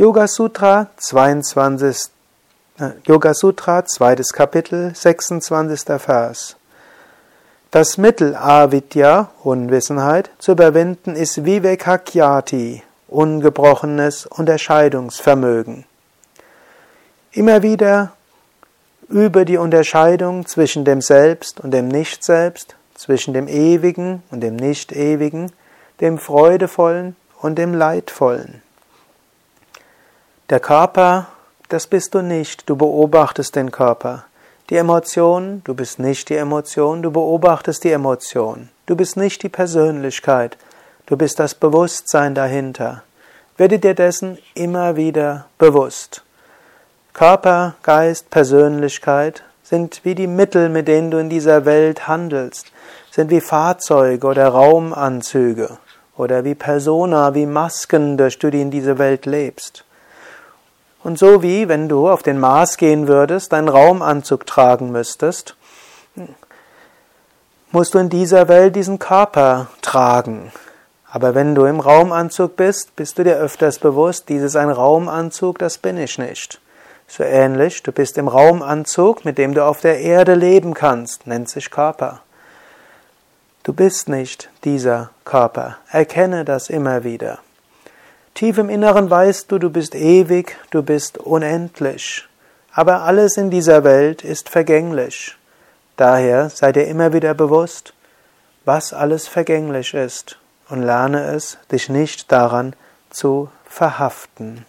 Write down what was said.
Yoga Sutra 22. Äh, Yoga Sutra, zweites Kapitel, 26. Vers. Das Mittel Avidya, Unwissenheit, zu überwinden ist Vivekakyati, ungebrochenes Unterscheidungsvermögen. Immer wieder über die Unterscheidung zwischen dem Selbst und dem Nicht-Selbst, zwischen dem Ewigen und dem Nicht-Ewigen, dem Freudevollen und dem Leidvollen. Der Körper, das bist du nicht, du beobachtest den Körper. Die Emotion, du bist nicht die Emotion, du beobachtest die Emotion. Du bist nicht die Persönlichkeit, du bist das Bewusstsein dahinter. Werde dir dessen immer wieder bewusst. Körper, Geist, Persönlichkeit sind wie die Mittel, mit denen du in dieser Welt handelst, sind wie Fahrzeuge oder Raumanzüge oder wie Persona, wie Masken, durch die du in dieser Welt lebst. Und so wie wenn du auf den Mars gehen würdest, deinen Raumanzug tragen müsstest, musst du in dieser Welt diesen Körper tragen. Aber wenn du im Raumanzug bist, bist du dir öfters bewusst, dieses ist ein Raumanzug, das bin ich nicht. So ähnlich, du bist im Raumanzug, mit dem du auf der Erde leben kannst, nennt sich Körper. Du bist nicht dieser Körper. Erkenne das immer wieder. Tief im Inneren weißt du, du bist ewig, du bist unendlich. Aber alles in dieser Welt ist vergänglich. Daher sei dir immer wieder bewusst, was alles vergänglich ist und lerne es, dich nicht daran zu verhaften.